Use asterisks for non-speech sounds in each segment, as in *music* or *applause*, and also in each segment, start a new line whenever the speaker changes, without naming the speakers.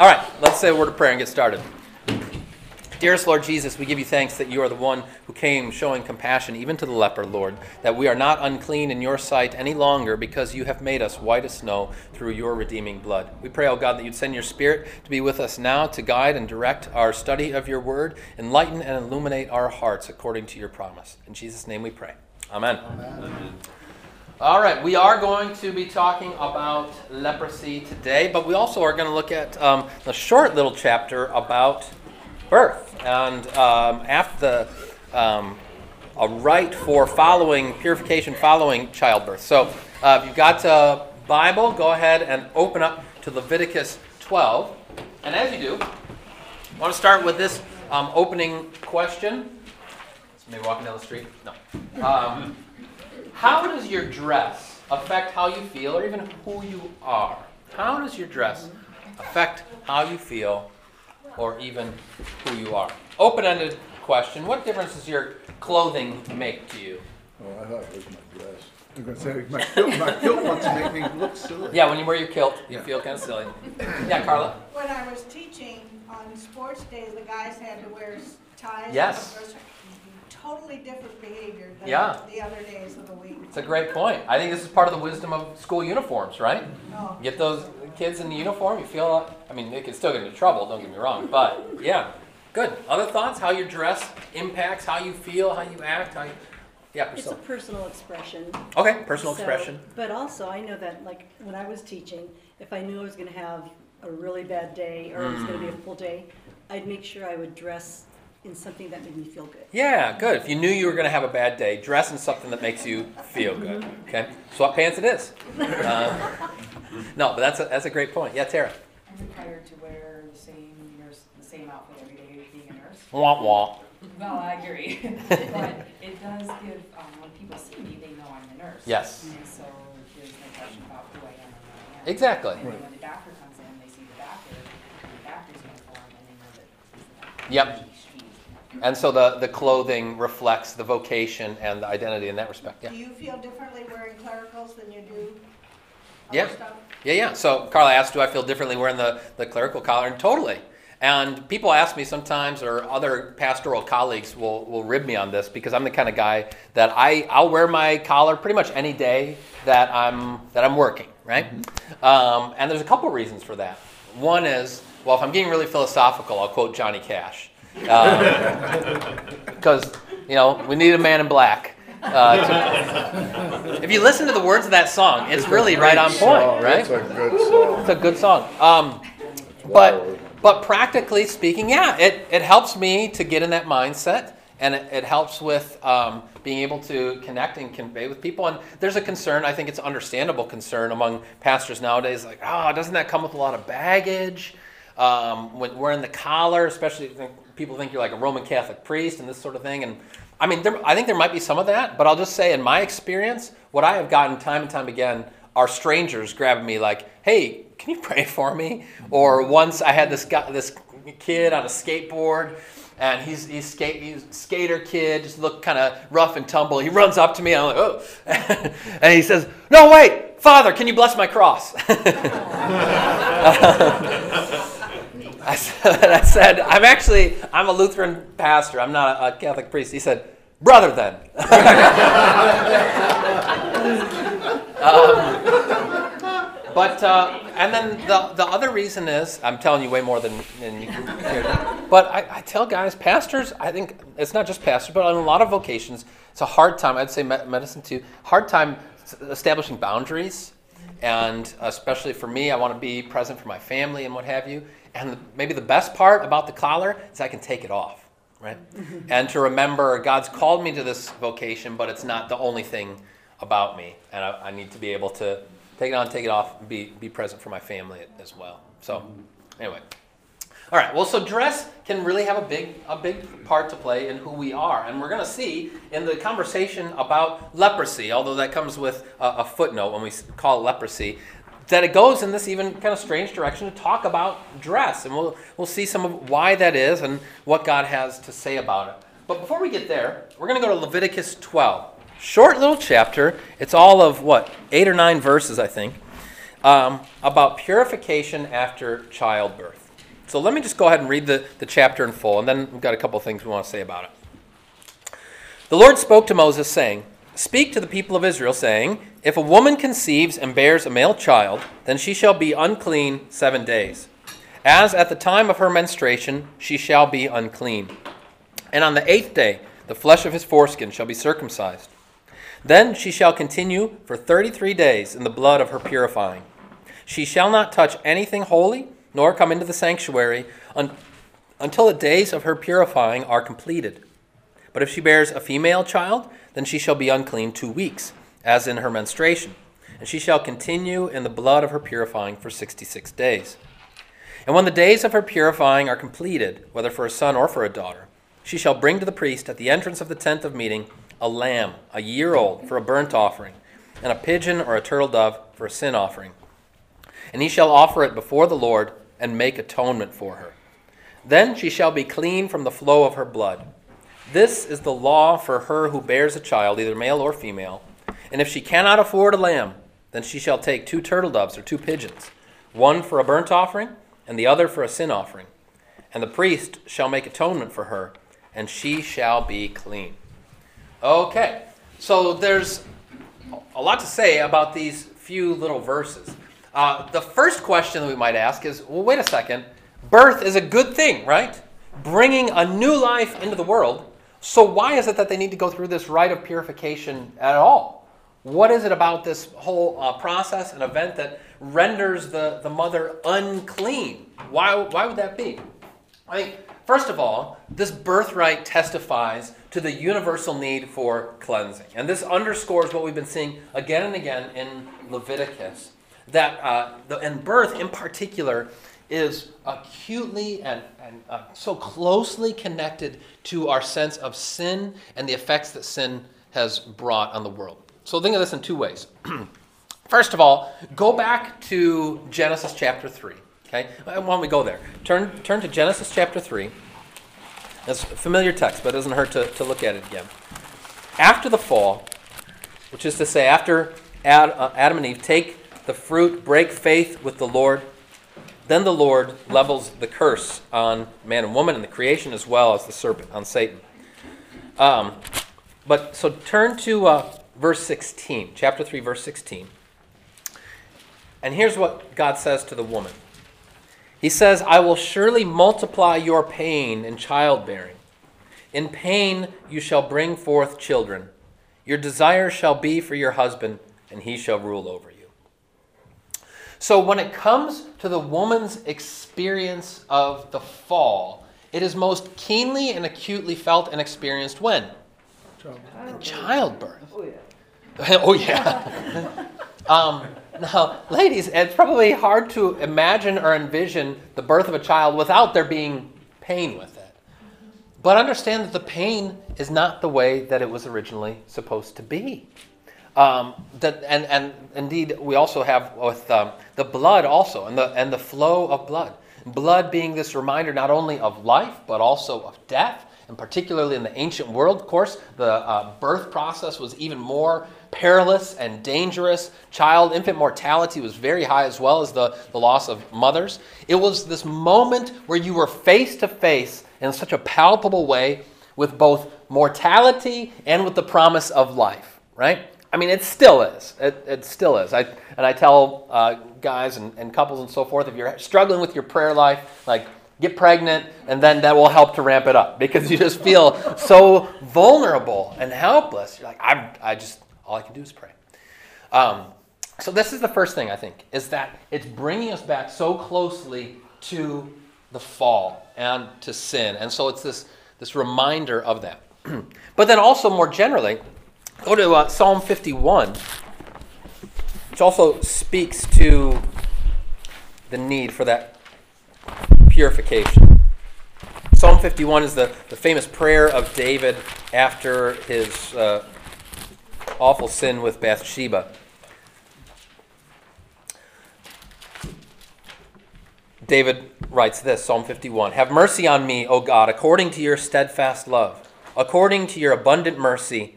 All right, let's say a word of prayer and get started. Dearest Lord Jesus, we give you thanks that you are the one who came showing compassion even to the leper, Lord, that we are not unclean in your sight any longer because you have made us white as snow through your redeeming blood. We pray, O God, that you'd send your Spirit to be with us now to guide and direct our study of your word, enlighten and illuminate our hearts according to your promise. In Jesus' name we pray. Amen. Amen. All right, we are going to be talking about leprosy today, but we also are going to look at um, a short little chapter about birth and um, after the um, a rite for following purification following childbirth. So uh, if you've got a Bible, go ahead and open up to Leviticus 12. And as you do, I want to start with this um, opening question. Somebody walking down the street? No. How does your dress affect how you feel or even who you are? How does your dress affect how you feel or even who you are. Open ended question What difference does your clothing make to you?
Oh, I thought it was my dress. I'm going to say my kilt, my kilt wants to make me look silly.
Yeah, when you wear your kilt, you feel kind of silly. Yeah, Carla?
When I was teaching on sports days, the guys had to wear ties.
Yes.
Totally different behavior than
yeah.
the other days of the week.
It's a great point. I think this is part of the wisdom of school uniforms, right?
Oh.
Get those kids in the uniform, you feel, I mean, they can still get into trouble, don't get me wrong, but yeah, good. Other thoughts? How your dress impacts how you feel, how you act, how you. Yeah,
Priscilla. It's a personal expression.
Okay, personal
so,
expression.
But also, I know that, like, when I was teaching, if I knew I was going to have a really bad day or mm. it was going to be a full day, I'd make sure I would dress in something that made me feel good.
Yeah, good. If you knew you were going to have a bad day, dress in something that makes you feel good. Okay, sweatpants it is. Uh, no, but that's a, that's a great point. Yeah, Tara.
I'm required to wear the same nurse, the same outfit every day being a nurse.
Wah wah.
Well, I agree, *laughs* but it does give um, when people see me, they know I'm the nurse.
Yes.
And so there's no question about who I am and who I am.
Exactly.
And when the doctor comes in, they see the doctor in the doctor's uniform, and they know that he's the doctor.
Yep. And so the, the clothing reflects the vocation and the identity in that respect. Yeah.
Do you feel differently wearing clericals than you do
yeah.
Stuff?
Yeah, yeah. So Carla asked, do I feel differently wearing the, the clerical collar? And totally. And people ask me sometimes, or other pastoral colleagues will, will rib me on this because I'm the kind of guy that I, I'll wear my collar pretty much any day that I'm, that I'm working, right? Mm-hmm. Um, and there's a couple reasons for that. One is, well, if I'm getting really philosophical, I'll quote Johnny Cash. Because, um, you know, we need a man in black. Uh, to, *laughs* if you listen to the words of that song, it's, it's really right on point, right? It's
a good song.
It's a good song. Um, but but practically speaking, yeah, it, it helps me to get in that mindset, and it, it helps with um, being able to connect and convey with people. And there's a concern, I think it's an understandable concern among pastors nowadays, like, oh, doesn't that come with a lot of baggage? Um, when we're in the collar, especially people think you're like a Roman Catholic priest and this sort of thing. And I mean, there, I think there might be some of that, but I'll just say, in my experience, what I have gotten time and time again are strangers grabbing me like, "Hey, can you pray for me?" Or once I had this guy, this kid on a skateboard, and he's he's, skate, he's skater kid, just looked kind of rough and tumble. He runs up to me, and I'm like, "Oh," *laughs* and he says, "No, wait, Father, can you bless my cross?" *laughs* *laughs* I *laughs* said, I said, I'm actually, I'm a Lutheran pastor. I'm not a, Catholic priest. He said, brother then. *laughs* um, but, uh, and then the, the other reason is, I'm telling you way more than, than you can hear. But I, I tell guys, pastors, I think it's not just pastors, but in a lot of vocations, it's a hard time, I'd say medicine too, hard time establishing boundaries. And especially for me, I want to be present for my family and what have you. And maybe the best part about the collar is I can take it off, right? Mm-hmm. and to remember God's called me to this vocation, but it's not the only thing about me. And I, I need to be able to take it on, take it off, and be, be present for my family as well. So, mm-hmm. anyway. All right. Well, so dress can really have a big a big part to play in who we are, and we're going to see in the conversation about leprosy. Although that comes with a, a footnote when we call it leprosy, that it goes in this even kind of strange direction to talk about dress. And we'll, we'll see some of why that is and what God has to say about it. But before we get there, we're going to go to Leviticus 12. Short little chapter. It's all of what? Eight or nine verses, I think, um, about purification after childbirth. So let me just go ahead and read the, the chapter in full, and then we've got a couple things we want to say about it. The Lord spoke to Moses, saying, Speak to the people of Israel, saying, If a woman conceives and bears a male child, then she shall be unclean seven days. As at the time of her menstruation, she shall be unclean. And on the eighth day, the flesh of his foreskin shall be circumcised. Then she shall continue for thirty three days in the blood of her purifying. She shall not touch anything holy, nor come into the sanctuary un- until the days of her purifying are completed. But if she bears a female child, then she shall be unclean two weeks, as in her menstruation, and she shall continue in the blood of her purifying for sixty six days. And when the days of her purifying are completed, whether for a son or for a daughter, she shall bring to the priest at the entrance of the tent of meeting a lamb, a year old, for a burnt offering, and a pigeon or a turtle dove for a sin offering. And he shall offer it before the Lord and make atonement for her. Then she shall be clean from the flow of her blood. This is the law for her who bears a child, either male or female. And if she cannot afford a lamb, then she shall take two turtle doves or two pigeons, one for a burnt offering and the other for a sin offering. And the priest shall make atonement for her, and she shall be clean. Okay, so there's a lot to say about these few little verses. Uh, the first question that we might ask is well, wait a second. Birth is a good thing, right? Bringing a new life into the world. So, why is it that they need to go through this rite of purification at all? What is it about this whole uh, process and event that renders the, the mother unclean? Why, why would that be? I think, first of all, this birth rite testifies to the universal need for cleansing. And this underscores what we've been seeing again and again in Leviticus. That, uh, the, birth in particular, is acutely and, and uh, so closely connected to our sense of sin and the effects that sin has brought on the world. So think of this in two ways. *clears throat* First of all, go back to Genesis chapter 3. Okay? Why don't we go there? Turn, turn to Genesis chapter 3. It's a familiar text, but it doesn't hurt to, to look at it again. After the fall, which is to say, after uh, Adam and Eve take the fruit, break faith with the Lord, then the Lord levels the curse on man and woman and the creation as well as the serpent on Satan. Um, but so turn to uh, verse 16, chapter 3, verse 16. And here's what God says to the woman He says, I will surely multiply your pain in childbearing. In pain you shall bring forth children. Your desire shall be for your husband, and he shall rule over. So, when it comes to the woman's experience of the fall, it is most keenly and acutely felt and experienced when? In childbirth.
Oh, yeah. *laughs*
oh, yeah. *laughs* um, now, ladies, it's probably hard to imagine or envision the birth of a child without there being pain with it. But understand that the pain is not the way that it was originally supposed to be. Um, that, and, and indeed, we also have with um, the blood also, and the, and the flow of blood. Blood being this reminder not only of life, but also of death. And particularly in the ancient world, of course, the uh, birth process was even more perilous and dangerous. Child, infant mortality was very high, as well as the, the loss of mothers. It was this moment where you were face to face in such a palpable way with both mortality and with the promise of life, right? I mean, it still is. It, it still is. I, and I tell uh, guys and, and couples and so forth if you're struggling with your prayer life, like, get pregnant, and then that will help to ramp it up because you just feel so vulnerable and helpless. You're like, I, I just, all I can do is pray. Um, so, this is the first thing I think, is that it's bringing us back so closely to the fall and to sin. And so, it's this, this reminder of that. *clears throat* but then, also more generally, Go to uh, Psalm 51, which also speaks to the need for that purification. Psalm 51 is the, the famous prayer of David after his uh, awful sin with Bathsheba. David writes this Psalm 51 Have mercy on me, O God, according to your steadfast love, according to your abundant mercy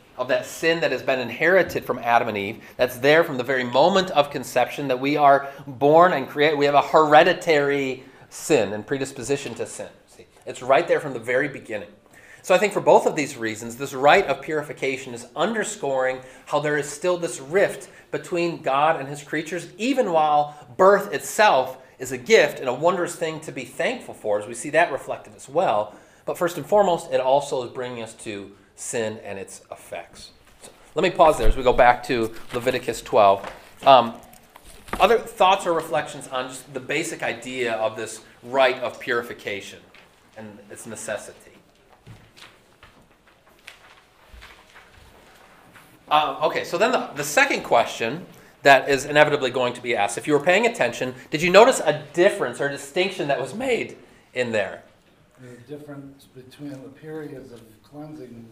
of that sin that has been inherited from Adam and Eve, that's there from the very moment of conception, that we are born and create. We have a hereditary sin and predisposition to sin. See, it's right there from the very beginning. So I think for both of these reasons, this rite of purification is underscoring how there is still this rift between God and his creatures, even while birth itself is a gift and a wondrous thing to be thankful for, as we see that reflected as well. But first and foremost, it also is bringing us to sin and its effects. So let me pause there as we go back to Leviticus 12. Um, other thoughts or reflections on just the basic idea of this rite of purification and its necessity? Uh, okay, so then the, the second question that is inevitably going to be asked, if you were paying attention, did you notice a difference or distinction that was made in there?
The difference between the periods of cleansing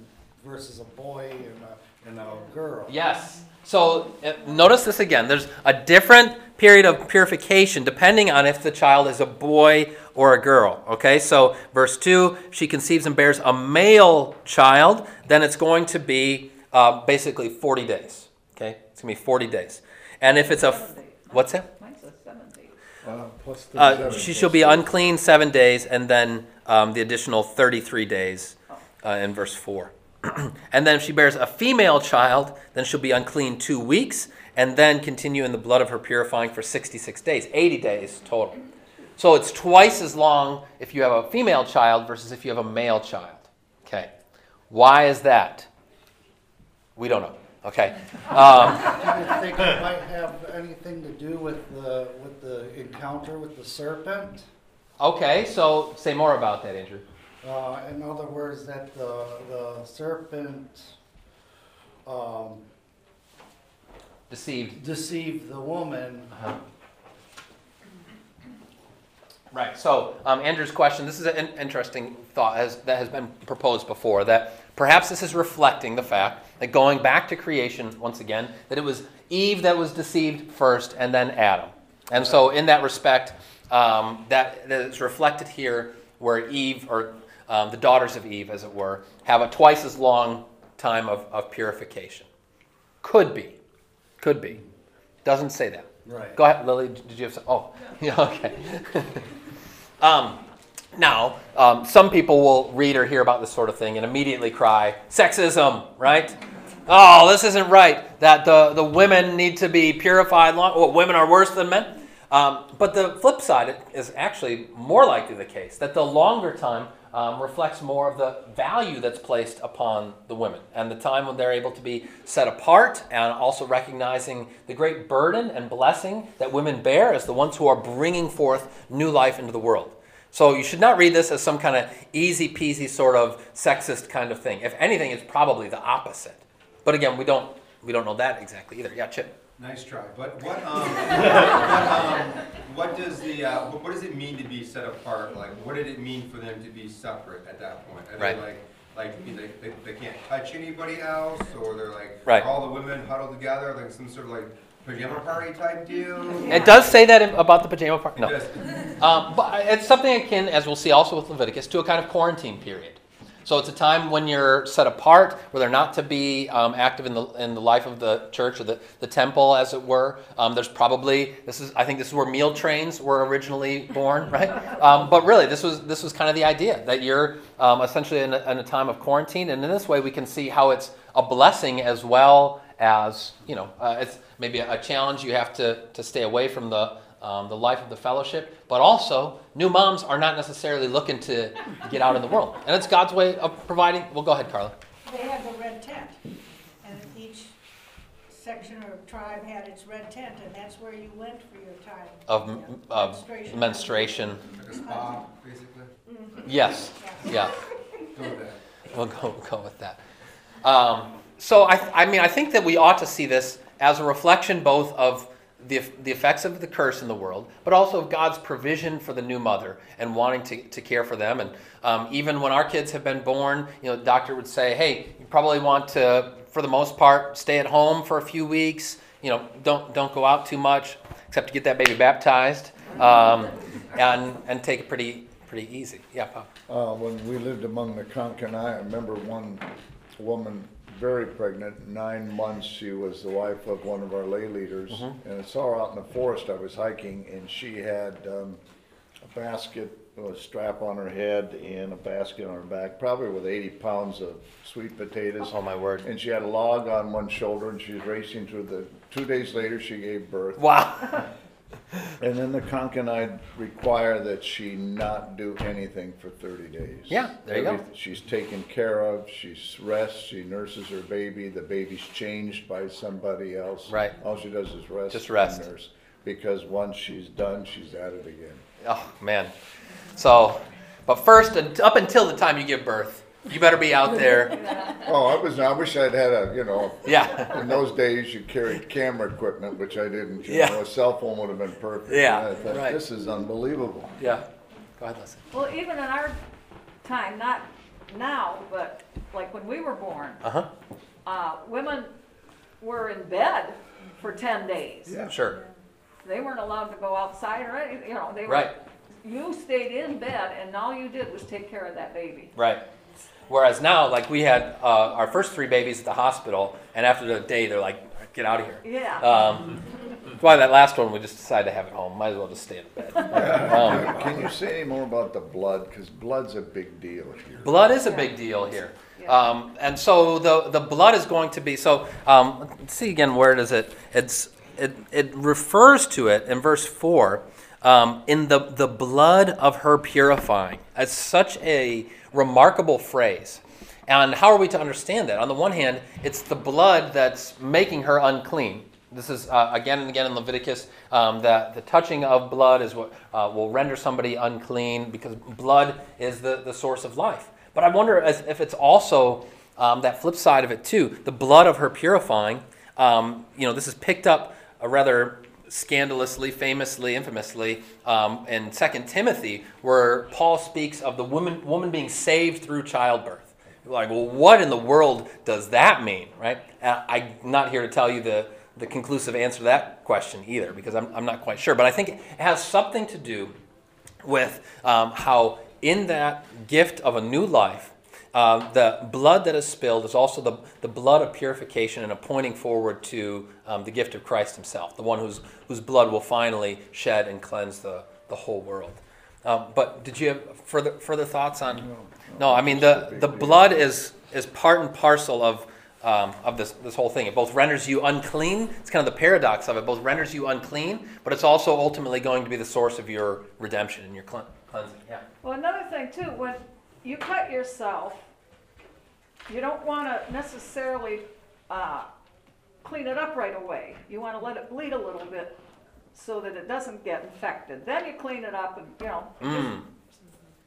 versus a boy and a, and a girl.
Yes. So uh, notice this again. There's a different period of purification depending on if the child is a boy or a girl. Okay, so verse 2 she conceives and bears a male child, then it's going to be uh, basically 40 days. Okay, it's going to be 40 days. And if it's a. What's that?
Mine says seven days.
Uh, plus
Uh,
37
she
plus
shall be unclean seven days, and then um, the additional 33 days uh, in verse 4. *clears throat* and then if she bears a female child, then she'll be unclean two weeks, and then continue in the blood of her purifying for 66 days, 80 days total. So it's twice as long if you have a female child versus if you have a male child. Okay. Why is that? We don't know. Okay. *laughs* Um,
Do you think it might have anything to do with the, with the encounter with the serpent?
okay, so say more about that, Andrew.
Uh, in other words, that the, the serpent, um,
Deceived.
deceived the woman.
Uh-huh. Right. So um, Andrew's question. This is an interesting thought has, that has been proposed before. That perhaps this is reflecting the fact that going back to creation once again, that it was Eve that was deceived first, and then Adam. And so, in that respect, um, that, that is reflected here, where Eve or um, the daughters of Eve, as it were, have a twice as long time of, of purification. Could be. Could be. Doesn't say that.
Right.
Go ahead, Lily. Did you have some? Oh, *laughs* yeah. Okay. *laughs* um, now, um, some people will read or hear about this sort of thing and immediately cry, "Sexism!" Right? Oh, this isn't right. That the the women need to be purified. Long, well, women are worse than men. Um, but the flip side is actually more likely the case that the longer time um, reflects more of the value that's placed upon the women and the time when they're able to be set apart and also recognizing the great burden and blessing that women bear as the ones who are bringing forth new life into the world. So you should not read this as some kind of easy peasy sort of sexist kind of thing. If anything, it's probably the opposite. But again, we don't we don't know that exactly either. Yeah, Chip.
Nice try, but what, um, *laughs* what, um, what does the, uh, what what does it mean to be set apart? Like, what did it mean for them to be separate at that point? Are
Right.
they like, like, mean they, they, they can't touch anybody else, or they're like,
Right.
all the women huddled together, like some sort of like pajama party type deal?
It does say that about the pajama party. No.
Just-
Um, but it's something akin, as we'll see also with Leviticus, to a kind of quarantine period. So it's a time when you're set apart, where they're not to be um, active in the in the life of the church or the, the temple, as it were. Um, there's probably this is I think this is where meal trains were originally born, *laughs* right? Um, but really, this was this was kind of the idea that you're um, essentially in a, in a time of quarantine, and in this way, we can see how it's a blessing as well as you know uh, it's maybe a, a challenge. You have to to stay away from the um, the life of the fellowship, but also new moms are not necessarily looking to get out in the world, and it's God's way of providing. Well, go ahead, Carla.
They had the red tent, and each section or tribe had its red tent, and that's where you went for your time.
Of, of
Menstruation.
menstruation.
Like a spa, basically?
Yes. Yeah.
Go with that.
We'll go, go with that. Um, so I, I mean, I think that we ought to see this as a reflection both of the, the effects of the curse in the world, but also of God's provision for the new mother and wanting to, to care for them. And um, even when our kids have been born, you know, the doctor would say, hey, you probably want to, for the most part, stay at home for a few weeks. You know, don't, don't go out too much, except to get that baby baptized, um, and, and take it pretty, pretty easy. Yeah, Bob.
Uh, when we lived among the Conkin, I remember one woman very pregnant, nine months, she was the wife of one of our lay leaders. And I saw her out in the forest, I was hiking, and she had, um, a basket, a strap on her head and a basket on her back, probably with eighty pounds of sweet potatoes.
Oh, my word.
And she had a log on one shoulder and she was racing through the, two days later, she gave birth.
Wow. *laughs* *laughs*
And then the Conkinide require that she not do anything for thirty days.
Yeah, there you go.
Everyth- She's taken care of, she rests, she nurses her baby, the baby's changed by somebody else.
Right.
All she does is rest.
Just rest.
and nurse, Because once she's done, she's at it again.
Oh, man. So, but first, and up until the time you give birth, you better be out there. *laughs*
Oh, I was, I wish I'd had a, you know,
Yeah.
in those days you carried camera equipment, which I didn't. You
Yeah.
know, A cell phone would have been perfect.
Yeah,
And I thought,
right.
This is unbelievable.
Yeah. Go ahead, Leslie.
Well, even in our time, not now, but like when we were born,
Uh huh.
uh, women were in bed for ten days.
Yeah.
Sure.
They weren't allowed to go outside or anything, you know, they were.
Right.
You stayed in bed and all you did was take care of that baby.
Right. Whereas now, like we had uh, our first three babies at the hospital, and after the day, they're like, "Get out of here."
Yeah.
Um, that's why that last one we just decided to have at home. Might as well just stay in bed. *laughs* Um,
Can you say any more about the blood? Because blood's a big deal here.
blood is a big deal here.
Yeah.
Um, and so the, the blood is going to be so um, let's see again where does it it's it, it refers to it in verse 4 um, in the, the blood of her purifying it's such a remarkable phrase and how are we to understand that on the one hand it's the blood that's making her unclean this is uh, again and again in Leviticus um, that the touching of blood is what uh, will render somebody unclean because blood is the, the source of life. But I wonder as, if it's also um, that flip side of it too the blood of her purifying. Um, you know, this is picked up a rather scandalously, famously, infamously um, in Second Timothy, where Paul speaks of the woman, woman being saved through childbirth. Like, well, what in the world does that mean, right? I'm not here to tell you the, the conclusive answer to that question either, because I'm, I'm not quite sure. But I think it has something to do with um, how, in that gift of a new life, uh, the blood that is spilled is also the, the blood of purification and a pointing forward to um, the gift of Christ Himself, the one whose, whose blood will finally shed and cleanse the, the whole world. Um, but did you have further, further thoughts on? No, I mean, the, the blood is, is part and parcel of, um, of this, this whole thing. It both renders you unclean, it's kind of the paradox of it, both renders you unclean, but it's also ultimately going to be the source of your redemption and your cleansing. Yeah.
Well, another thing too, when you cut yourself, you don't wanna necessarily, uh, clean it up right away. You wanna let it bleed a little bit so that it doesn't get infected. Then you clean it up and, you know,
Mm,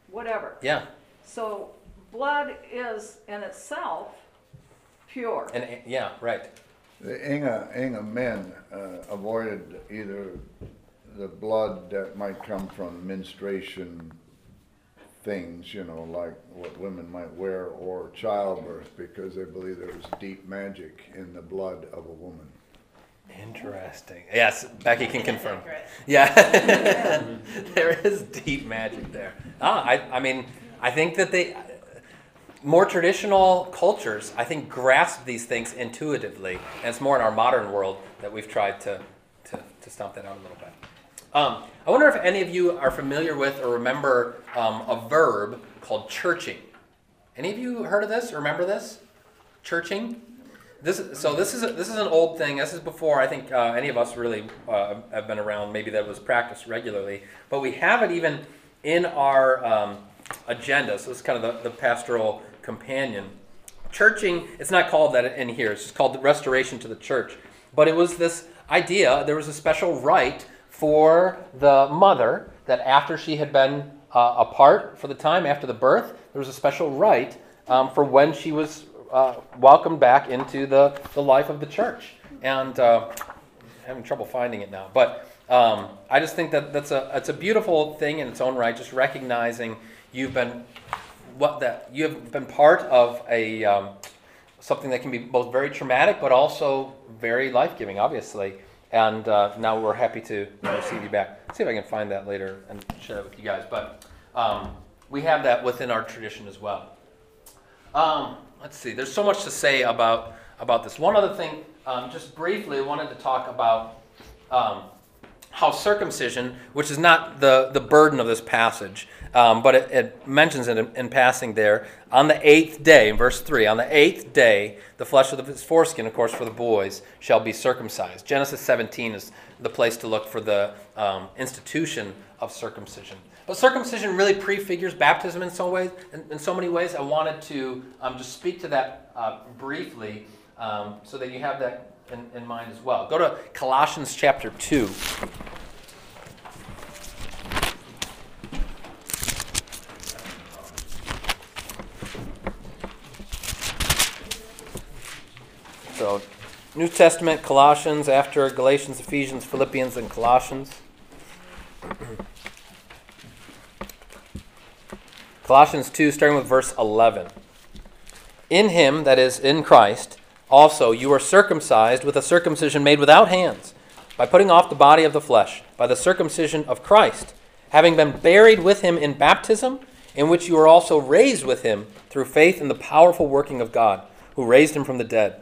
whatever.
yeah.
So blood is in itself pure.
And yeah, right.
The Enga, Enga men uh, avoided either the blood that might come from menstruation things, you know, like what women might wear, or childbirth, because they believe there was deep magic in the blood of a woman.
Interesting. Yes, Becky can confirm. Yeah, *laughs* *laughs* there is deep magic there. Ah, I, I mean, I think that they, more traditional cultures, I think, grasp these things intuitively, and it's more in our modern world that we've tried to, to, to stomp that out a little bit. Um, I wonder if any of you are familiar with or remember um, a verb called churching. Any of you heard of this remember this? Churching? This so this is a, this is an old thing. This is before I think uh, any of us really uh, have been around. Maybe that was practiced regularly, but we have it even in our um, agenda. So it's kind of the, the pastoral companion. Churching. It's not called that in here. It's just called the restoration to the church. But it was this idea. There was a special rite for the mother that after she had been uh, apart for the time after the birth, there was a special rite um, for when she was uh, welcomed back into the, the life of the church. And uh, having trouble finding it now. But um, I just think that that's a it's a beautiful thing in its own right. Just recognizing you've been what that you have been part of a um, something that can be both very traumatic but also very life giving, obviously. And uh, now we're happy to receive you back. see if I can find that later and share that with you guys. But um, we have that within our tradition as well. Um, let's see. There's so much to say about about this. One other thing, um, just briefly, I wanted to talk about um, how circumcision, which is not the the burden of this passage, um, but it, it mentions it in, in passing there. On the eighth day, in verse three, on the eighth day, the flesh of his foreskin, of course, for the boys, shall be circumcised. Genesis 17 is the place to look for the um, institution of circumcision. But circumcision really prefigures baptism in some ways. In, in so many ways, I wanted to um, just speak to that uh, briefly, um, so that you have that in, in mind as well. Go to Colossians chapter two. So, New Testament, Colossians, after Galatians, Ephesians, Philippians, and Colossians. *clears throat* Colossians 2, starting with verse 11. In him, that is, in Christ, also you are circumcised with a circumcision made without hands, by putting off the body of the flesh, by the circumcision of Christ, having been buried with him in baptism, in which you are also raised with him through faith in the powerful working of God, who raised him from the dead.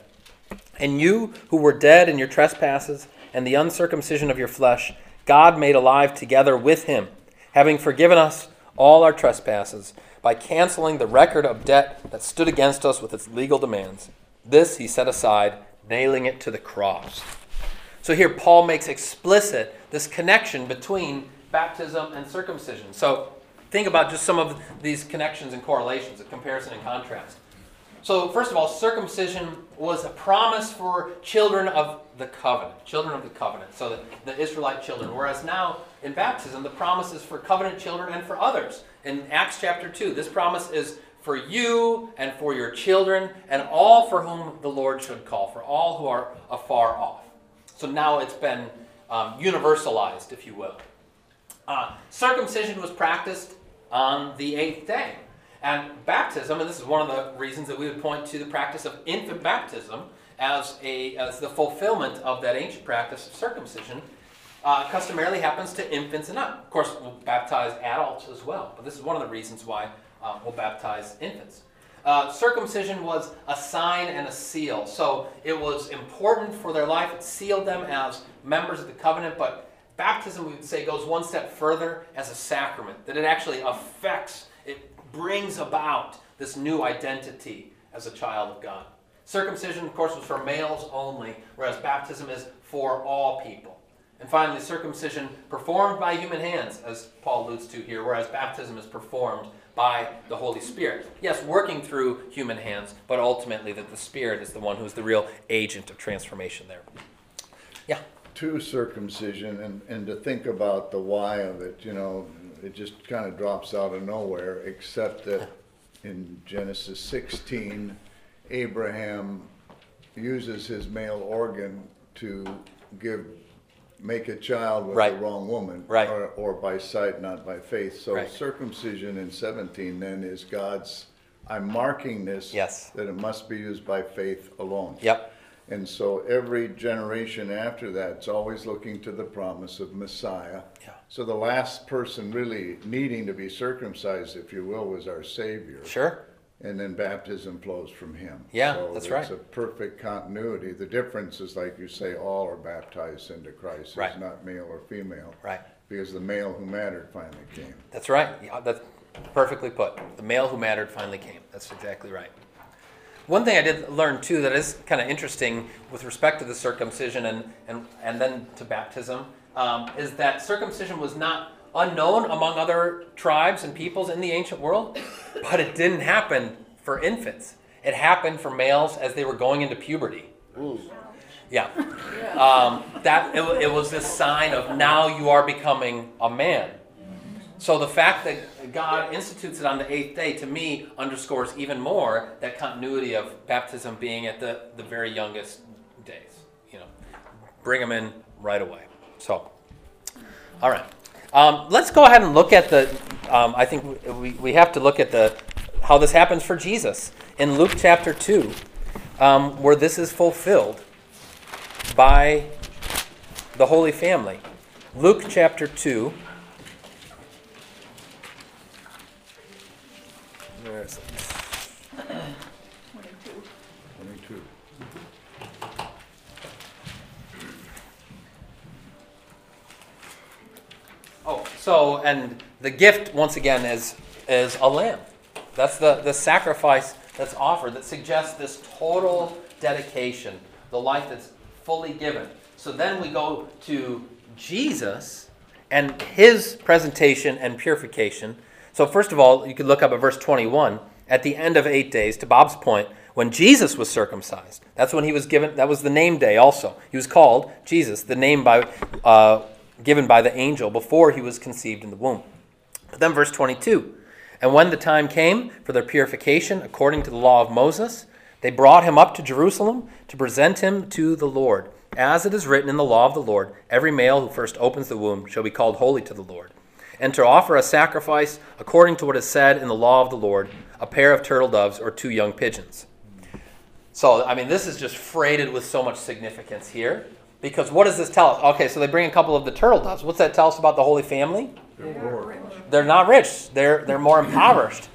And you, who were dead in your trespasses and the uncircumcision of your flesh, God made alive together with him, having forgiven us all our trespasses by canceling the record of debt that stood against us with its legal demands. This he set aside, nailing it to the cross. So here Paul makes explicit this connection between baptism and circumcision. So think about just some of these connections and correlations, a comparison and contrast. So, first of all, circumcision was a promise for children of the covenant, children of the covenant, so the, the Israelite children. Whereas now, in baptism, the promise is for covenant children and for others. In Acts chapter 2, this promise is for you and for your children and all for whom the Lord should call, for all who are afar off. So now it's been um, universalized, if you will. Uh, circumcision was practiced on the eighth day. And baptism, and this is one of the reasons that we would point to the practice of infant baptism as, a, as the fulfillment of that ancient practice of circumcision, uh, customarily happens to infants and up. Of course, we'll baptize adults as well, but this is one of the reasons why um, we'll baptize infants. Uh, circumcision was a sign and a seal, so it was important for their life. It sealed them as members of the covenant, but baptism, we would say, goes one step further as a sacrament, that it actually affects brings about this new identity as a child of God. Circumcision, of course, was for males only, whereas baptism is for all people. And finally, circumcision performed by human hands, as Paul alludes to here, whereas baptism is performed by the Holy Spirit. Yes, working through human hands, but ultimately that the Spirit is the one who's the real agent of transformation there. Yeah.
To circumcision and, and to think about the why of it, you know, it just kind of drops out of nowhere, except that in Genesis 16, Abraham uses his male organ to give, make a child with
Right.
the wrong woman.
Right.
Or, or by sight, not by faith. So
Right.
circumcision in 17 then is God's, I'm marking this.
Yes.
That it must be used by faith alone.
Yep.
And so every generation after that's always looking to the promise of Messiah.
Yeah.
So the last person really needing to be circumcised, if you will, was our Savior.
Sure.
And then baptism flows from him.
Yeah,
So
that's
It's
right.
It's a perfect continuity. The difference is, like you say, all are baptized into Christ.
Right.
It's not male or female.
Right.
Because the male who mattered finally came.
That's right. Yeah, that's perfectly put. The male who mattered finally came. That's exactly right. One thing I did learn too that is kind of interesting with respect to the circumcision and, and, and then to baptism um, is that circumcision was not unknown among other tribes and peoples in the ancient world, but it didn't happen for infants. It happened for males as they were going into puberty. Yeah. Um, that it, it was this sign of now you are becoming a man. So the fact that God institutes it on the eighth day, to me, underscores even more that continuity of baptism being at the, the very youngest days. You know, bring them in right away. So, all right. Um, let's go ahead and look at the, um, I think we, we have to look at the, how this happens for Jesus in Luke chapter 2, um, where this is fulfilled by the Holy Family. Luke chapter 2. Twenty-two.
Twenty-two.
Oh, so and the gift once again is is a lamb. That's the the sacrifice that's offered that suggests this total dedication, the life that's fully given. So then we go to Jesus and his presentation and purification so first of all, you could look up at verse 21 at the end of 8 days to Bob's point when Jesus was circumcised. That's when he was given that was the name day also. He was called Jesus, the name by uh, given by the angel before he was conceived in the womb. But then, verse 22 And when the time came for their purification according to the law of Moses, they brought him up to Jerusalem to present him to the Lord. As it is written in the law of the Lord, every male who first opens the womb shall be called holy to the Lord. And to offer a sacrifice according to what is said in the law of the Lord, a pair of turtle doves or two young pigeons. So, I mean, this is just freighted with so much significance here. Because what does this tell us? Okay, so they bring a couple of the turtle doves. What's that tell us about the Holy Family? They're not rich, they're, they're more impoverished.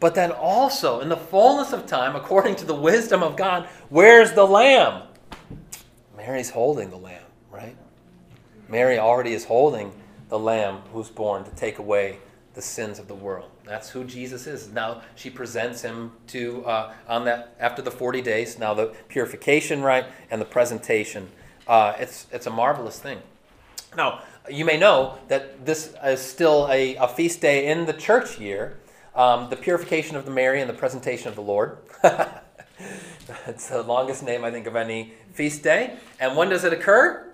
But then also, in the fullness of time, according to the wisdom of God, where's the lamb? Mary's holding the lamb, right? Mary already is holding the lamb who's born to take away the sins of the world. That's who Jesus is. Now she presents him to uh, on that after the forty days. Now the purification, right, and the presentation. Uh, it's it's a marvelous thing. Now you may know that this is still a, a feast day in the church year. Um, the purification of the Mary and the presentation of the Lord. *laughs* it's the longest name I think of any feast day. And when does it occur?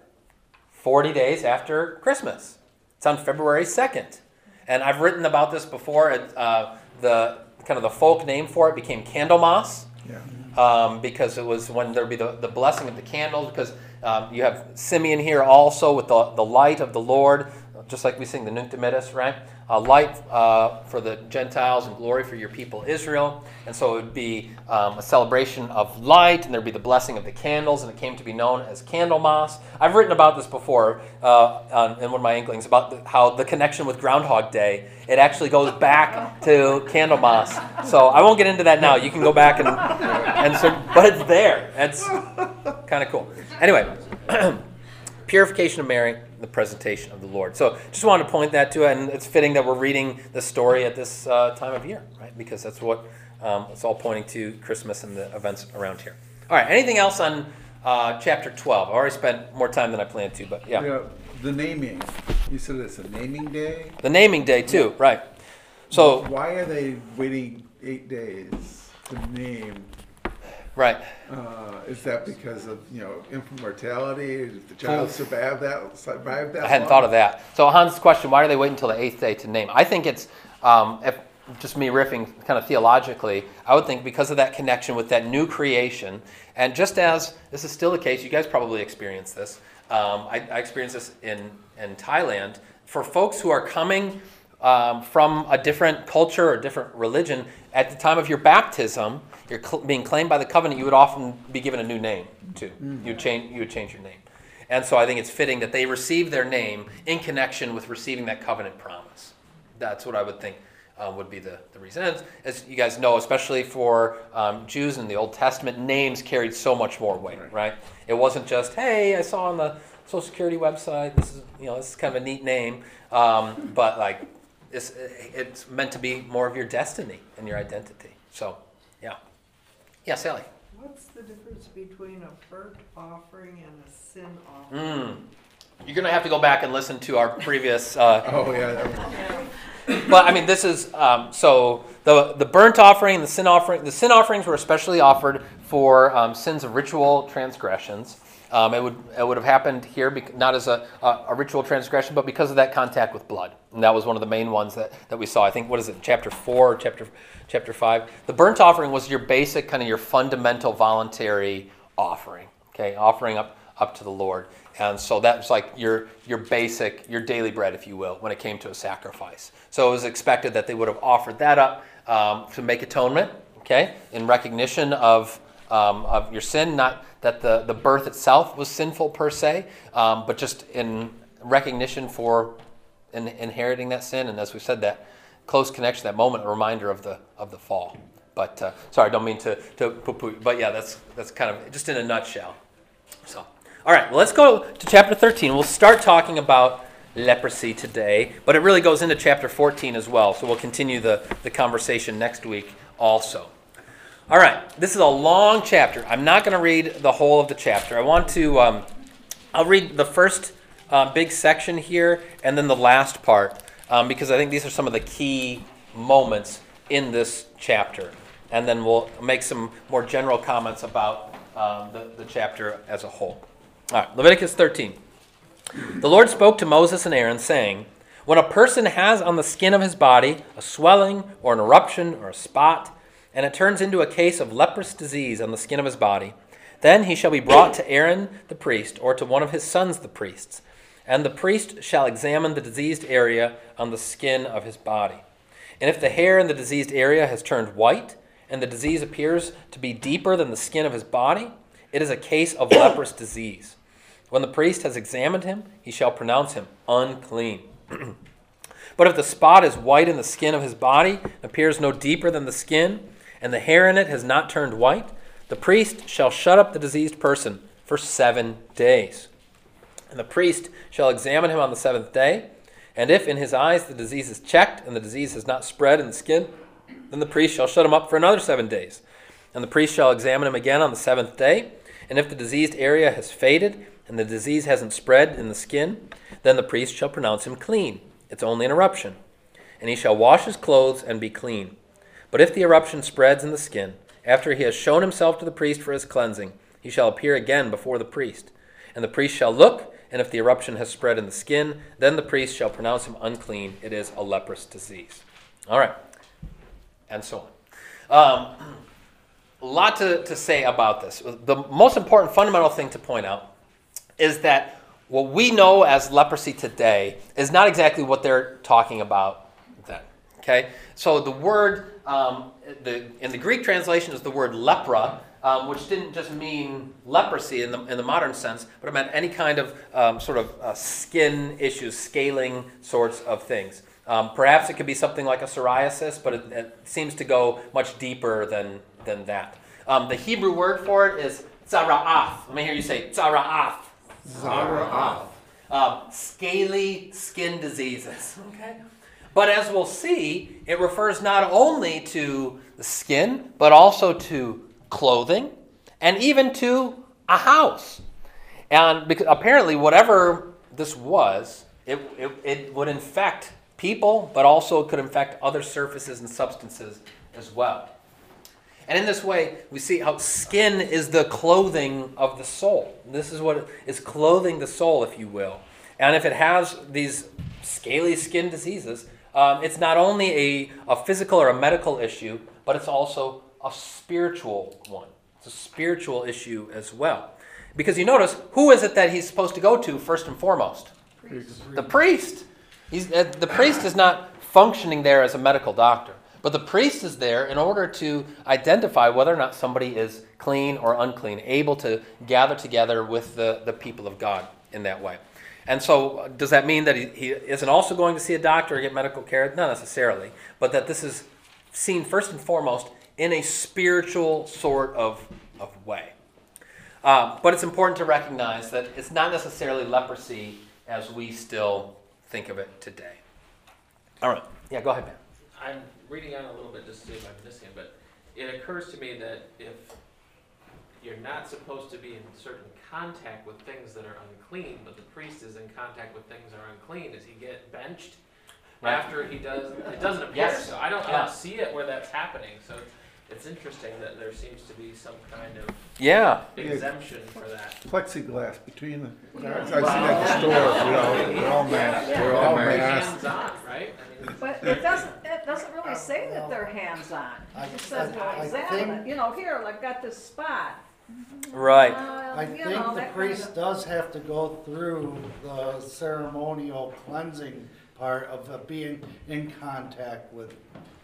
Forty days after Christmas. It's on February second. And I've written about this before. It, uh, the kind of the folk name for it became Candlemas
Yeah.
um, because it was when there'd be the, the blessing of the candles. Because um, you have Simeon here also with the, the light of the Lord, just like we sing the Nunc Dimittis, right? A light uh, for the Gentiles and glory for your people Israel. And so it would be um, a celebration of light, and there'd be the blessing of the candles, and it came to be known as Candlemas. I've written about this before uh, in one of my Inklings about the, how the connection with Groundhog Day, it actually goes back to Candlemas. So I won't get into that now. You can go back and, and so, but it's there. It's kind of cool. Anyway, *clears throat* purification of Mary, the presentation of the Lord. So just wanted to point that to it, and it's fitting that we're reading the story at this uh, time of year, right? Because that's what um, it's all pointing to Christmas and the events around here. All right, anything else on uh, chapter 12? I already spent more time than I planned to, but yeah.
Yeah, the naming. You said it's a naming day.
The naming day, too, right. So,
why are they waiting eight days to name?
Right.
Uh, is that because of you know infant mortality? Did the child survive that? Survive that?
I hadn't thought of that. So Hans' question: Why do they wait until the eighth day to name? I think it's um, if just me riffing kind of theologically. I would think because of that connection with that new creation, and just as this is still the case, you guys probably experience this. Um, I, I experienced this in in Thailand. For folks who are coming um, from a different culture or different religion, at the time of your baptism, you're cl- being claimed by the covenant. You would often be given a new name too. You would change. You would change your name. And so I think it's fitting that they receive their name in connection with receiving that covenant promise. That's what I would think uh, would be the, the reason. And as you guys know, especially for um, Jews in the Old Testament, names carried so much more weight, right? It wasn't just, hey, I saw on the Social Security website, this is, you know, this is kind of a neat name. Um, but like, it's, it's meant to be more of your destiny and your identity. So, yeah. Yeah, Sally.
What's the difference between a burnt offering and a sin offering?
Mm. You're going to have to go back and listen to our previous uh, *laughs*
Oh yeah. that- *laughs*
but I mean, this is um, so the the burnt offering, the sin offering, the sin offerings were especially offered for um, sins of ritual transgressions. Um, it would it would have happened here, not as a, a, a ritual transgression, but because of that contact with blood, and that was one of the main ones that, that we saw. I think what is it, chapter four, or chapter chapter five. The burnt offering was your basic kind of your fundamental voluntary offering. Okay, offering up up to the Lord. And so that was like your, your basic, your daily bread, if you will, when it came to a sacrifice. So it was expected that they would have offered that up um, to make atonement, okay, in recognition of, um, of your sin, not that the, the birth itself was sinful per se, um, but just in recognition for in, inheriting that sin. And as we said, that close connection, that moment, a reminder of the, of the fall. But uh, sorry, I don't mean to, to poo-poo, but yeah, that's, that's kind of just in a nutshell. So, all right, well, let's go to chapter 13. We'll start talking about leprosy today, but it really goes into chapter 14 as well. So we'll continue the, the conversation next week also. All right, this is a long chapter. I'm not going to read the whole of the chapter. I want to, um, I'll read the first uh, big section here and then the last part um, because I think these are some of the key moments in this chapter. And then we'll make some more general comments about um, the, the chapter as a whole. All right, Leviticus 13. The Lord spoke to Moses and Aaron, saying, When a person has on the skin of his body a swelling or an eruption or a spot, and it turns into a case of leprous disease on the skin of his body, then he shall be brought to Aaron the priest, or to one of his sons the priests, and the priest shall examine the diseased area on the skin of his body. And if the hair in the diseased area has turned white, and the disease appears to be deeper than the skin of his body, it is a case of *coughs* leprous disease. When the priest has examined him, he shall pronounce him unclean. *clears throat* but if the spot is white in the skin of his body, and appears no deeper than the skin, and the hair in it has not turned white, the priest shall shut up the diseased person for seven days. And the priest shall examine him on the seventh day, and if in his eyes the disease is checked, and the disease has not spread in the skin, then the priest shall shut him up for another seven days. And the priest shall examine him again on the seventh day, and if the diseased area has faded, and the disease hasn't spread in the skin, then the priest shall pronounce him clean. It's only an eruption. And he shall wash his clothes and be clean. But if the eruption spreads in the skin, after he has shown himself to the priest for his cleansing, he shall appear again before the priest. And the priest shall look, and if the eruption has spread in the skin, then the priest shall pronounce him unclean. It is a leprous disease. All right. And so on. Um, a lot to, to say about this. The most important fundamental thing to point out is that what we know as leprosy today is not exactly what they're talking about. Okay? So the word um, the, in the Greek translation is the word lepra, um, which didn't just mean leprosy in the, in the modern sense, but it meant any kind of um, sort of uh, skin issues, scaling sorts of things. Um, perhaps it could be something like a psoriasis, but it, it seems to go much deeper than, than that. Um, the Hebrew word for it is tzara'ath. Let me hear you say tzara'ath.
Zara'ath.
Um, scaly skin diseases. Okay? But as we'll see, it refers not only to the skin, but also to clothing and even to a house. And because apparently, whatever this was, it, it, it would infect people, but also could infect other surfaces and substances as well. And in this way, we see how skin is the clothing of the soul. This is what is clothing the soul, if you will. And if it has these scaly skin diseases, um, it's not only a, a physical or a medical issue, but it's also a spiritual one. It's a spiritual issue as well. Because you notice, who is it that he's supposed to go to first and foremost?
Priest.
The priest. He's, uh, the priest is not functioning there as a medical doctor. But the priest is there in order to identify whether or not somebody is clean or unclean, able to gather together with the, the people of God in that way. And so, uh, does that mean that he, he isn't also going to see a doctor or get medical care? Not necessarily. But that this is seen first and foremost in a spiritual sort of, of way. Um, but it's important to recognize that it's not necessarily leprosy as we still think of it today. All right. Yeah, go ahead, Ben.
I'm reading on a little bit just to see if I'm missing, but it occurs to me that if you're not supposed to be in certain contact with things that are unclean, but the priest is in contact with things that are unclean, does he get benched
Right.
after he does? It doesn't appear
Yes.
so. I don't, I don't see it where that's happening. So it's interesting that there seems to be some kind of
Yeah.
exemption for that.
Plexiglass between the guards. I've seen at the stores, you know, they're all masked, they're all masked.
Hands on, right? I mean,
But it doesn't, it doesn't really say that they're hands-on. It just says, well,
I
examine you know, here, I've got this spot,
Right.
I
you
think the
that kind
priest
of-
does have to go through the ceremonial cleansing part of uh, being in contact with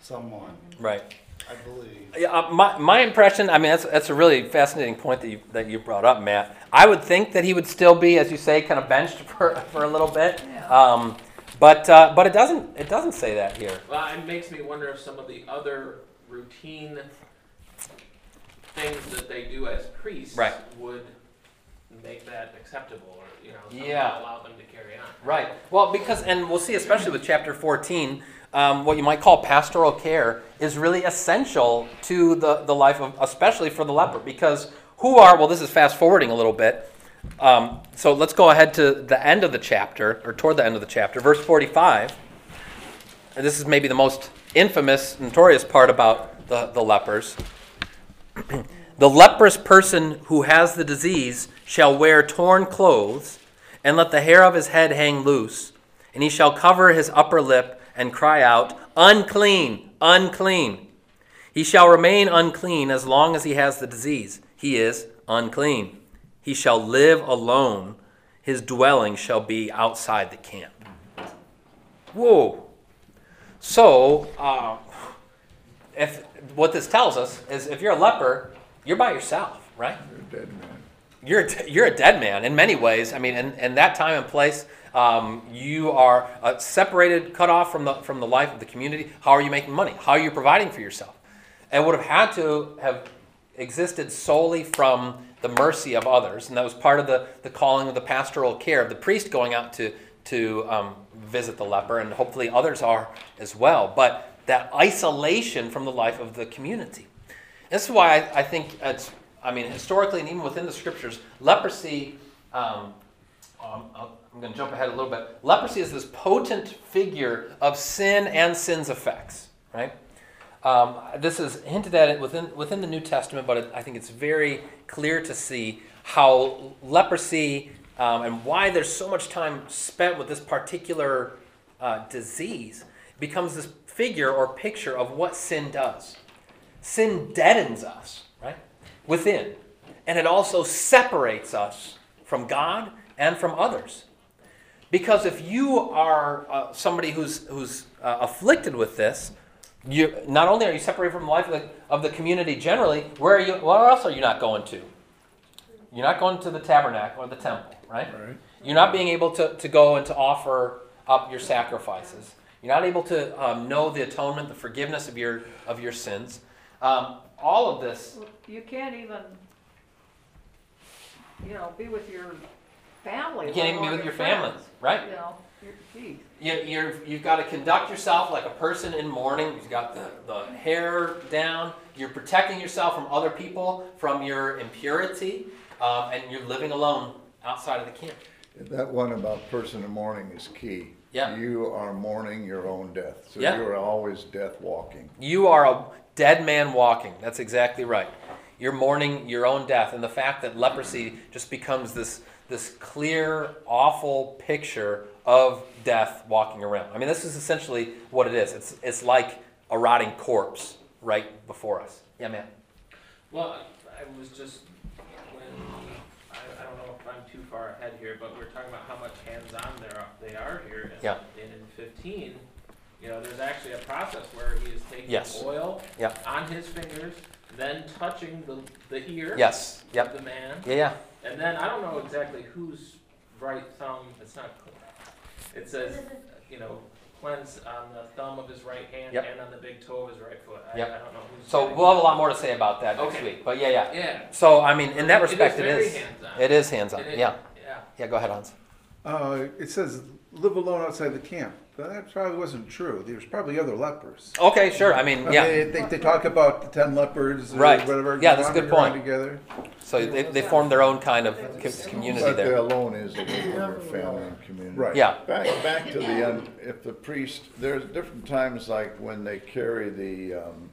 someone,
Right.
I believe.
Yeah, uh, my, my impression, I mean, that's, that's a really fascinating point that you, that you brought up, Matt. I would think that he would still be, as you say, kind of benched *laughs* for, for a little bit. Um, but, uh, but it doesn't, it doesn't say that here.
Well, it makes me wonder if some of the other routine things that they do as priests
Right.
would make that acceptable or, you know, somehow
Yeah.
allow them to carry on.
Right. Well, because, and we'll see, especially with chapter 14, um, what you might call pastoral care is really essential to the, the life of, especially for the leper. Because who are, well, this is fast forwarding a little bit. Um, so let's go ahead to the end of the chapter, or toward the end of the chapter, verse 45. And this is maybe the most infamous, notorious part about the, the lepers. *clears throat* the leprous person who has the disease shall wear torn clothes, and let the hair of his head hang loose, and he shall cover his upper lip and cry out, Unclean, unclean. He shall remain unclean as long as he has the disease. He is unclean. He shall live alone. His dwelling shall be outside the camp. Whoa. So, uh, if what this tells us is if you're a leper, you're by yourself, right?
You're a dead man.
You're a you're a dead man in many ways. I mean, in, in that time and place, um, you are uh, separated, cut off from the from the life of the community. How are you making money? How are you providing for yourself? And would have had to have existed solely from the mercy of others, and that was part of the, the calling of the pastoral care of the priest going out to to um, visit the leper, and hopefully others are as well. But that isolation from the life of the community. This is why I, I think it's, I mean, historically and even within the scriptures, leprosy, um, um, I'm going to jump ahead a little bit. Leprosy is this potent figure of sin and sin's effects, right? Um, this is hinted at within, within the New Testament, but it, I think it's very clear to see how leprosy um, and why there's so much time spent with this particular uh, disease becomes this figure or picture of what sin does sin deadens us, right? Within. And it also separates us from God and from others. Because if you are uh, somebody who's, who's uh, afflicted with this, you, not only are you separated from the life of the, of the community generally, where are you, where else are you not going to? You're not going to the tabernacle or the temple, right?
Right.
You're not being able to, to go and to offer up your sacrifices. You're not able to um, know the atonement, the forgiveness of your, of your sins. Um, all of this,
You can't even, you know, be with your family.
you can't even be with your
alone
family, right?
You know, you're, geez.
You, you're, you've got to conduct yourself like a person in mourning. You've got the, the hair down. You're protecting yourself from other people, from your impurity, um, and you're living alone outside of the camp.
That one about person in mourning is key.
Yeah.
You are mourning your own death, so
Yeah.
you are always death walking.
You are a dead man walking. That's exactly right. You're mourning your own death, and the fact that leprosy just becomes this this clear, awful picture of death walking around. I mean, this is essentially what it is. It's it's like a rotting corpse right before us. Yeah, man.
Well, I was just, when, I, I don't know if I'm too far ahead here, but we're talking about how much hands-on there are, they are here. and-
Yeah.
And in fifteen, you know, there's actually a process where he is taking
Yes.
oil
Yeah.
on his fingers, then touching the, the ear
Yes.
of the man,
Yeah. Yeah.
and then I don't know exactly whose right thumb, it's not, cl- it says, you know, cleanse on the thumb of his right hand
Yep.
and on the big toe of his right foot. I,
Yep.
I don't know who's.
So we'll have a lot more to say about that next
Okay.
week. But yeah, yeah.
Yeah.
So I mean, in that respect, it
very
is.
hands-on.
It is hands-on.
It is-
Yeah.
Yeah.
Yeah. Go ahead, Hans.
Uh, it says live alone outside the camp, but that probably wasn't true. There's probably other lepers.
Okay. Sure. I mean,
I
yeah.
mean, they, they talk about the ten lepers or
Right.
whatever.
Yeah, that's a good
wandering around
point.
Together.
So they, they form their own kind of co- community
But the
there.
alone is away from your family and community.
Right.
Yeah.
Back, back to the, un- if the priest, there's different times like when they carry the, um,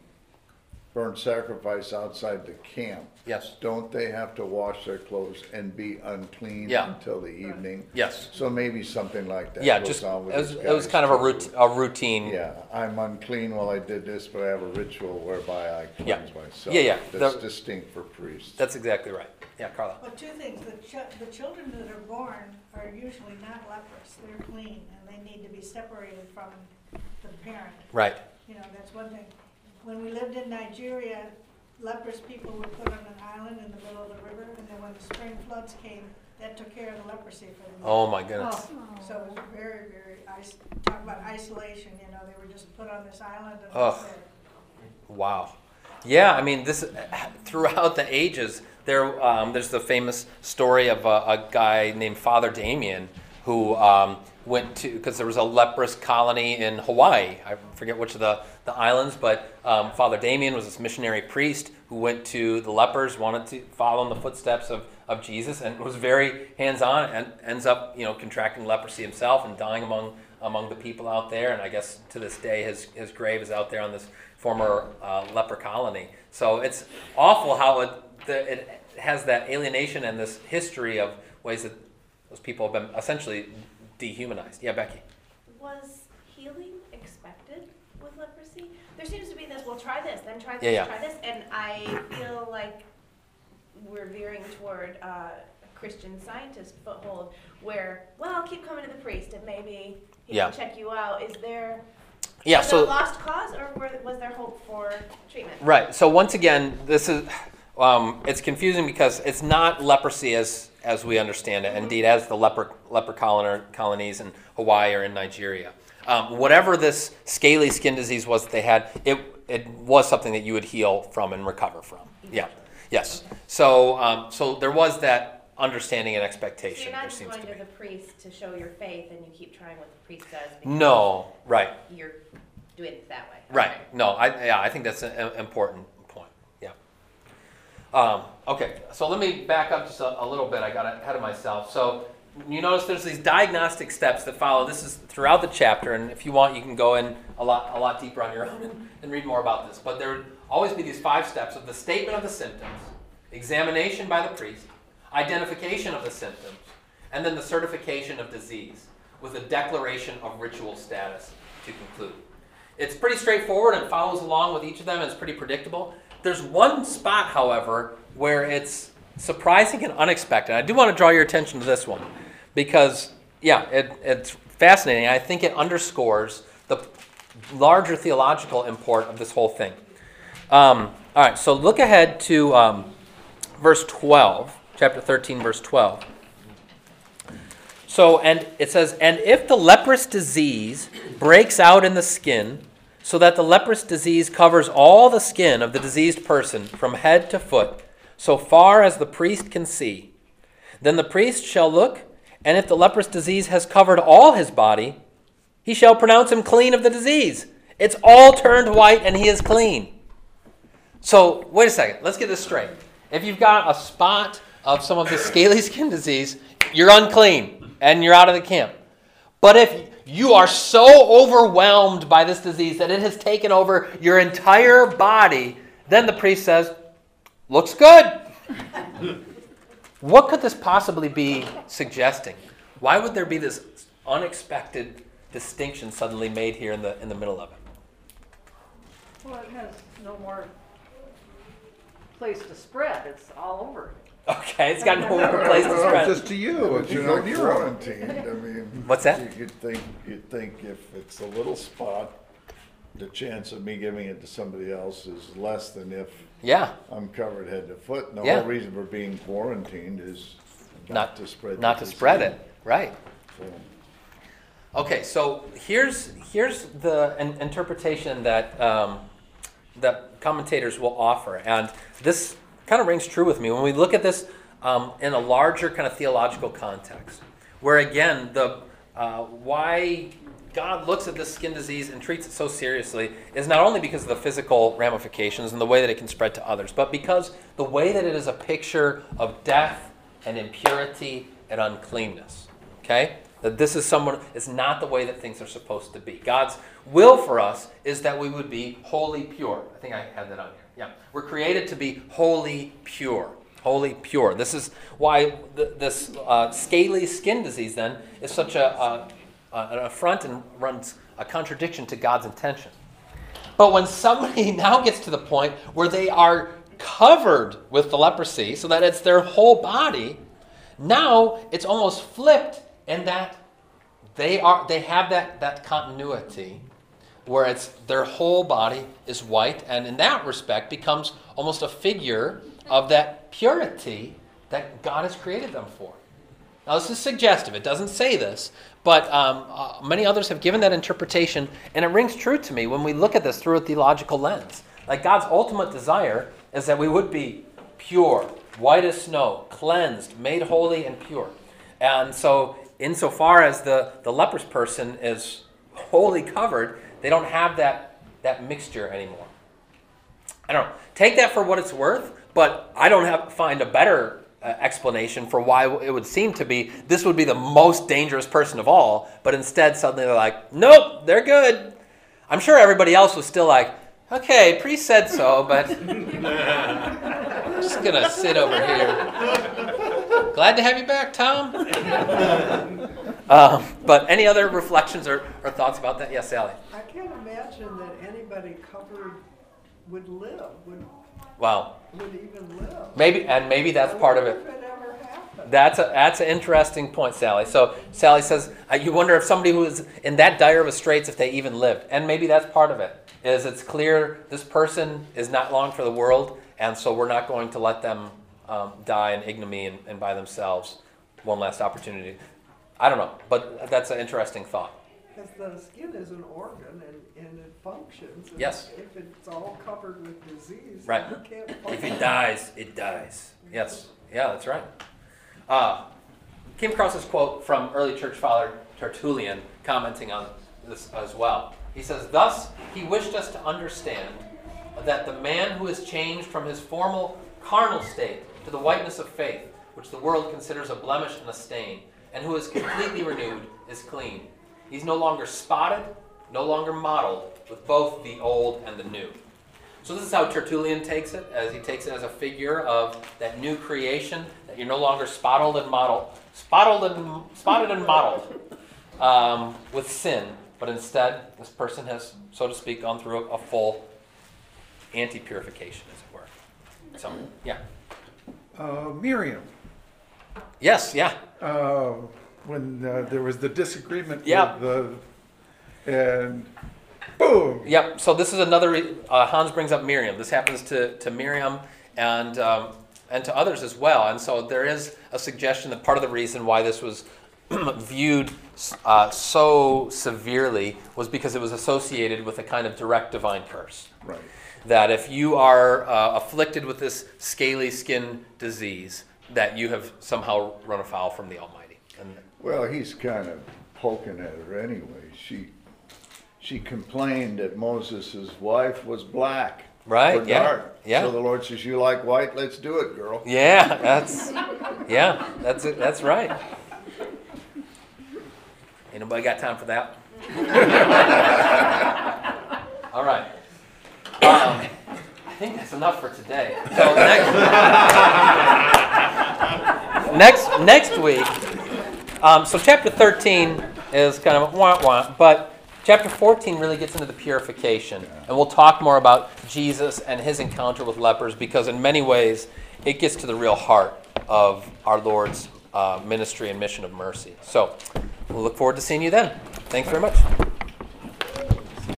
burnt sacrifice outside the camp,
Yes.
don't they have to wash their clothes and be unclean
Yeah.
until the evening?
Yes.
So maybe something like that.
Yeah,
goes
just,
on with
it was,
these
it was
guys,
kind of a
too.
rout- a routine.
Yeah, I'm unclean while I did this, but I have a ritual whereby I
Yeah.
cleanse myself.
Yeah, yeah,
That's
the-
distinct for priests.
That's exactly right. Yeah, Carla.
But two things, the ch- the children that are born are usually not leprous, they're clean, and they need to be separated from the parent.
Right.
You know, that's one thing. When we lived in Nigeria, leprous people were put on an island in the middle of the river, and then when the spring floods came, that took care of the leprosy for them.
Oh, my goodness.
So it was very, very, is- talk about isolation, you know, they were just put on this island and
Ugh.
it.
Wow. Yeah, I mean, this throughout the ages, there um, there's the famous story of a, a guy named Father Damien who um, went to because there was a leprous colony in Hawaii. I forget which of the, the islands, but um, Father Damien was this missionary priest who went to the lepers, wanted to follow in the footsteps of, of Jesus, and was very hands-on, and ends up you know contracting leprosy himself and dying among among the people out there. And I guess to this day, his his grave is out there on this former uh, leper colony. So it's awful how it the, it has that alienation and this history of ways that those people have been essentially dehumanized. Yeah, Becky.
Was healing expected with leprosy? There seems to be this, well, try this, then try this,
Yeah, yeah.
try this, and I feel like we're veering toward uh, a Christian scientist foothold where, well, keep coming to the priest and maybe he
Yeah.
can check you out. Is there
Yeah, so-
a lost cause or were, was there hope for treatment?
Right. So once again, this is um, it's confusing because it's not leprosy as as we understand it. Indeed, as the leper leper colon, colonies in Hawaii or in Nigeria, um, whatever this scaly skin disease was that they had, it it was something that you would heal from and recover from. Yeah. Yes. So um, so there was that understanding and
So
expectation.
you're not
there
just
seems
going
to
to the priest to show your faith and you keep trying what the priest does
No. Right.
you're doing it that way.
Right.
Okay.
No, I, yeah, I think that's an important. Um, okay, so let me back up just a, a little bit. I got ahead of myself. So you notice there's these diagnostic steps that follow. This is throughout the chapter, and if you want, you can go in a lot, a lot deeper on your *laughs* own and, and read more about this. But there would always be these five steps of the statement of the symptoms, examination by the priest, identification of the symptoms, and then the certification of disease with a declaration of ritual status to conclude. It's pretty straightforward and follows along with each of them. And it's pretty predictable. There's one spot, however, where it's surprising and unexpected. I do want to draw your attention to this one because, yeah, it, it's fascinating. I think it underscores the larger theological import of this whole thing. Um, all right, so look ahead to um, verse 12, chapter 13, verse 12. So, and it says, And if the leprous disease breaks out in the skin, so that the leprous disease covers all the skin of the diseased person from head to foot, so far as the priest can see, then the priest shall look, and if the leprous disease has covered all his body, he shall pronounce him clean of the disease. It's all turned white, and he is clean. So, wait a second. Let's get this straight. If you've got a spot of some of the scaly *laughs* skin disease, you're unclean and you're out of the camp. But if you are so overwhelmed by this disease that it has taken over your entire body, then the priest says, Looks good. what could this possibly be suggesting? Why would there be this unexpected distinction suddenly made here in the, in the middle of it?
Well, it has no more place to spread, it's all over.
Okay, it's got no more place to
It's
spread.
just to you.
But
It's
you're
no
not
to your
quarantined, I mean.
What's that?
You could think, you'd think if it's a little spot, the chance of me giving it to somebody else is less than if
Yeah.
I'm covered head to foot. And the
Yeah.
whole reason for being quarantined is
Not-
not to spread. the
Not to spread
disease.
it, right?
So,
Okay, so here's here's the in- interpretation that um, that commentators will offer, and this kind of rings true with me when we look at this um, in a larger kind of theological context, where again the uh, why God looks at this skin disease and treats it so seriously is not only because of the physical ramifications and the way that it can spread to others, but because the way that it is a picture of death and impurity and uncleanness. Okay? That this is someone is not the way that things are supposed to be. God's will for us is that we would be wholly pure. I think I had that on here. Yeah. We're created to be wholly pure. Wholly pure. This is why th- this uh, scaly skin disease then is such a, a, an affront and runs a contradiction to God's intention. But when somebody *laughs* now gets to the point where they are covered with the leprosy, so that it's their whole body, now it's almost flipped in that they are they have that, that continuity where it's their whole body is white and in that respect becomes almost a figure of that purity that God has created them for. Now, this is suggestive. It doesn't say this, but um, uh, many others have given that interpretation, and it rings true to me when we look at this through a theological lens. Like God's ultimate desire is that we would be pure, white as snow, cleansed, made holy, and pure. And so, insofar as the, the leprous person is wholly covered, they don't have that, that mixture anymore. I don't know. Take that for what it's worth, but I don't have find a better uh, explanation for why it would seem to be this would be the most dangerous person of all, but instead suddenly they're like, nope, they're good. I'm sure everybody else was still like, okay, priest said so, but I'm just gonna sit over here. Glad to have you back, Tom. *laughs* um, but any other reflections or, or thoughts about that? Yes, Sally.
I can't imagine that anybody covered would live, would,
Wow.
would even live.
Maybe and maybe that's part of it.
It.
That's a that's an interesting point, Sally. So Sally says uh, you wonder if somebody who is in that dire of a straits if they even lived, and maybe that's part of it. Is it's clear this person is not long for the world, and so we're not going to let them um, die in ignominy and, and by themselves. One last opportunity. I don't know, but that's an interesting thought.
Because the skin is an organ and, and it functions. and
Yes.
If it's all covered with disease,
Right.
you can't
If it dies, it dies. Yes. Yeah, that's right. Uh, came across this quote from early church father Tertullian commenting on this as well. He says, Thus, he wished us to understand that the man who is changed from his formal carnal state to the whiteness of faith, which the world considers a blemish and a stain, and who is completely renewed, is clean. He's no longer spotted, no longer mottled with both the old and the new. So this is how Tertullian takes it, as he takes it as a figure of that new creation, that you're no longer spotted and mottled, spotted and spotted and mottled um, with sin, but instead this person has, so to speak, gone through a, a full anti-purification, as it were. So yeah,
Uh, Miriam,
yes, yeah,
uh, when uh, there was the disagreement
Yeah.
with the, and boom.
Yep. So this is another. re- Uh, Hans brings up Miriam. This happens to to Miriam and um, and to others as well. And so there is a suggestion that part of the reason why this was *clears throat* viewed uh, so severely was because it was associated with a kind of direct divine curse.
Right.
That if you are uh, afflicted with this scaly skin disease, that you have somehow run afoul from the Almighty. And
Well, he's kind of poking at her anyway. She, she complained that Moses' wife was black.
Right,
or
yeah,
dark.
yeah.
So the Lord says, you like white, let's do it, girl.
Yeah, that's yeah, that's it. That's right. Ain't nobody got time for that. *laughs* All right. Um, I think that's enough for today. So next, *laughs* next, next week. Um, so chapter thirteen is kind of a wah wah, but chapter fourteen really gets into the purification, and we'll talk more about Jesus and his encounter with lepers because in many ways it gets to the real heart of our Lord's uh, ministry and mission of mercy. So we'll look forward to seeing you then. Thanks very much.